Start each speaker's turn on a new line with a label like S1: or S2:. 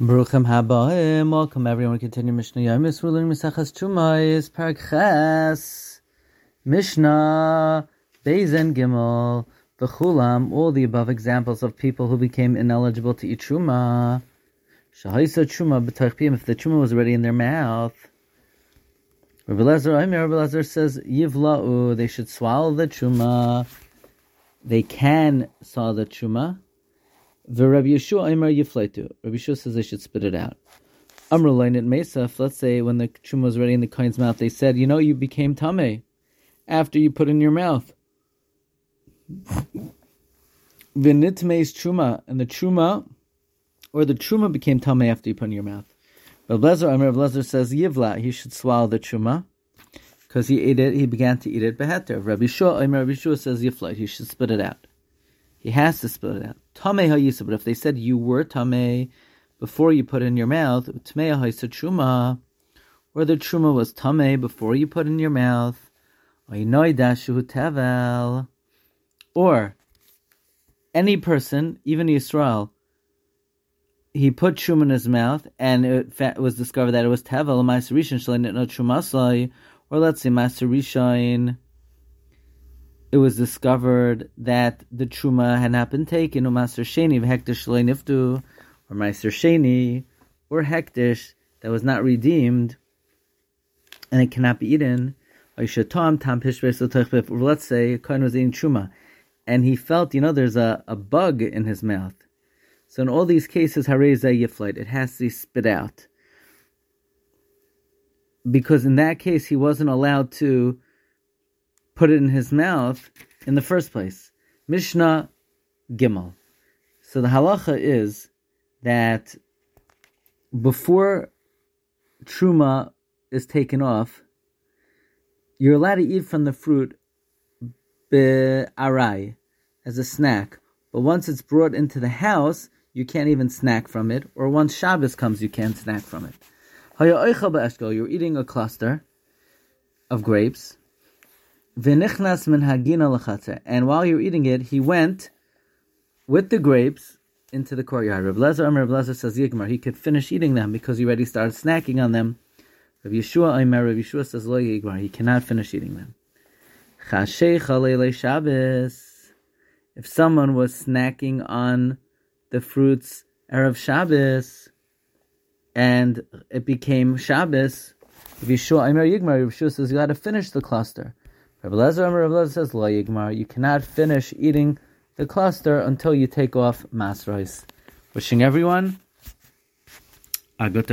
S1: Baruchim habaim. Welcome everyone. We continue Mishnah Yomis. We're learning Misachas Chumais, Parak Ches, Mishnah, Bezen Gimel, V'chulam, all the above examples of people who became ineligible to eat Truma. Shahaisa Truma b'tarchpim, if the Truma was already in their mouth. Rabbi Lezer, Rabbi Lezer says, Yivla'u, they should swallow the Truma. They can swallow the Truma the Rabbi Yeshua Aimer Yifletu. Rabbi Yeshua says they should spit it out. Amr Lainit Mesaf, let's say when the chum was ready in the kohen's mouth, they said, you know, you became tame after you put in your mouth. Vinitme's truma, and the truma, or the truma became tame after you put in your mouth. But Blazer, Amr Blazer says, Yivla, he should swallow the truma, because he ate it, he began to eat it beheter. Rabbi Shua, Rabbi Shua says, Yifla, he should spit it out. He has to spit it out. Tame ha'yisa, but if they said you were tame before you put in your mouth, tmei ha'yisa truma, or the truma was tame before you put in your mouth, or any person, even Yisrael, he put truma in his mouth, and it was discovered that it was tevel, or let's say maaser it was discovered that the truma had not been taken, or maaser sheni v'hekdesh niftu, or maaser sheni, or hekdesh that was not redeemed, and it cannot be eaten. Let's say a kohen was eating truma, and he felt, you know, there's a, a bug in his mouth. So in all these cases, hareza yiflight, it has to be spit out. Because in that case, he wasn't allowed to put it in his mouth in the first place. Mishnah Gimel. So the halacha is that before truma is taken off, you're allowed to eat from the fruit arai as a snack. But once it's brought into the house, you can't even snack from it. Or once Shabbos comes, you can't snack from it. You're eating a cluster of grapes, V'nichnas min hagina lechatzer. And while you're eating it, he went with the grapes into the courtyard. Rav Lezer, Amr Rav Lezer says Yigmar, he could finish eating them because he already started snacking on them. Rav Yeshua, Amr Rav Yeshua says Lo Yigmar, he cannot finish eating them. Chashei chalele Shabbos. If someone was snacking on the fruits Erev Shabbos, and it became Shabbos, Rav Yeshua, Amr Yigmar, Rav Yeshua says you got to finish the cluster. Rabbi Lezer, Rabbi Lezer says, La Yigmar, you cannot finish eating the cluster until you take off masrais. Wishing everyone a good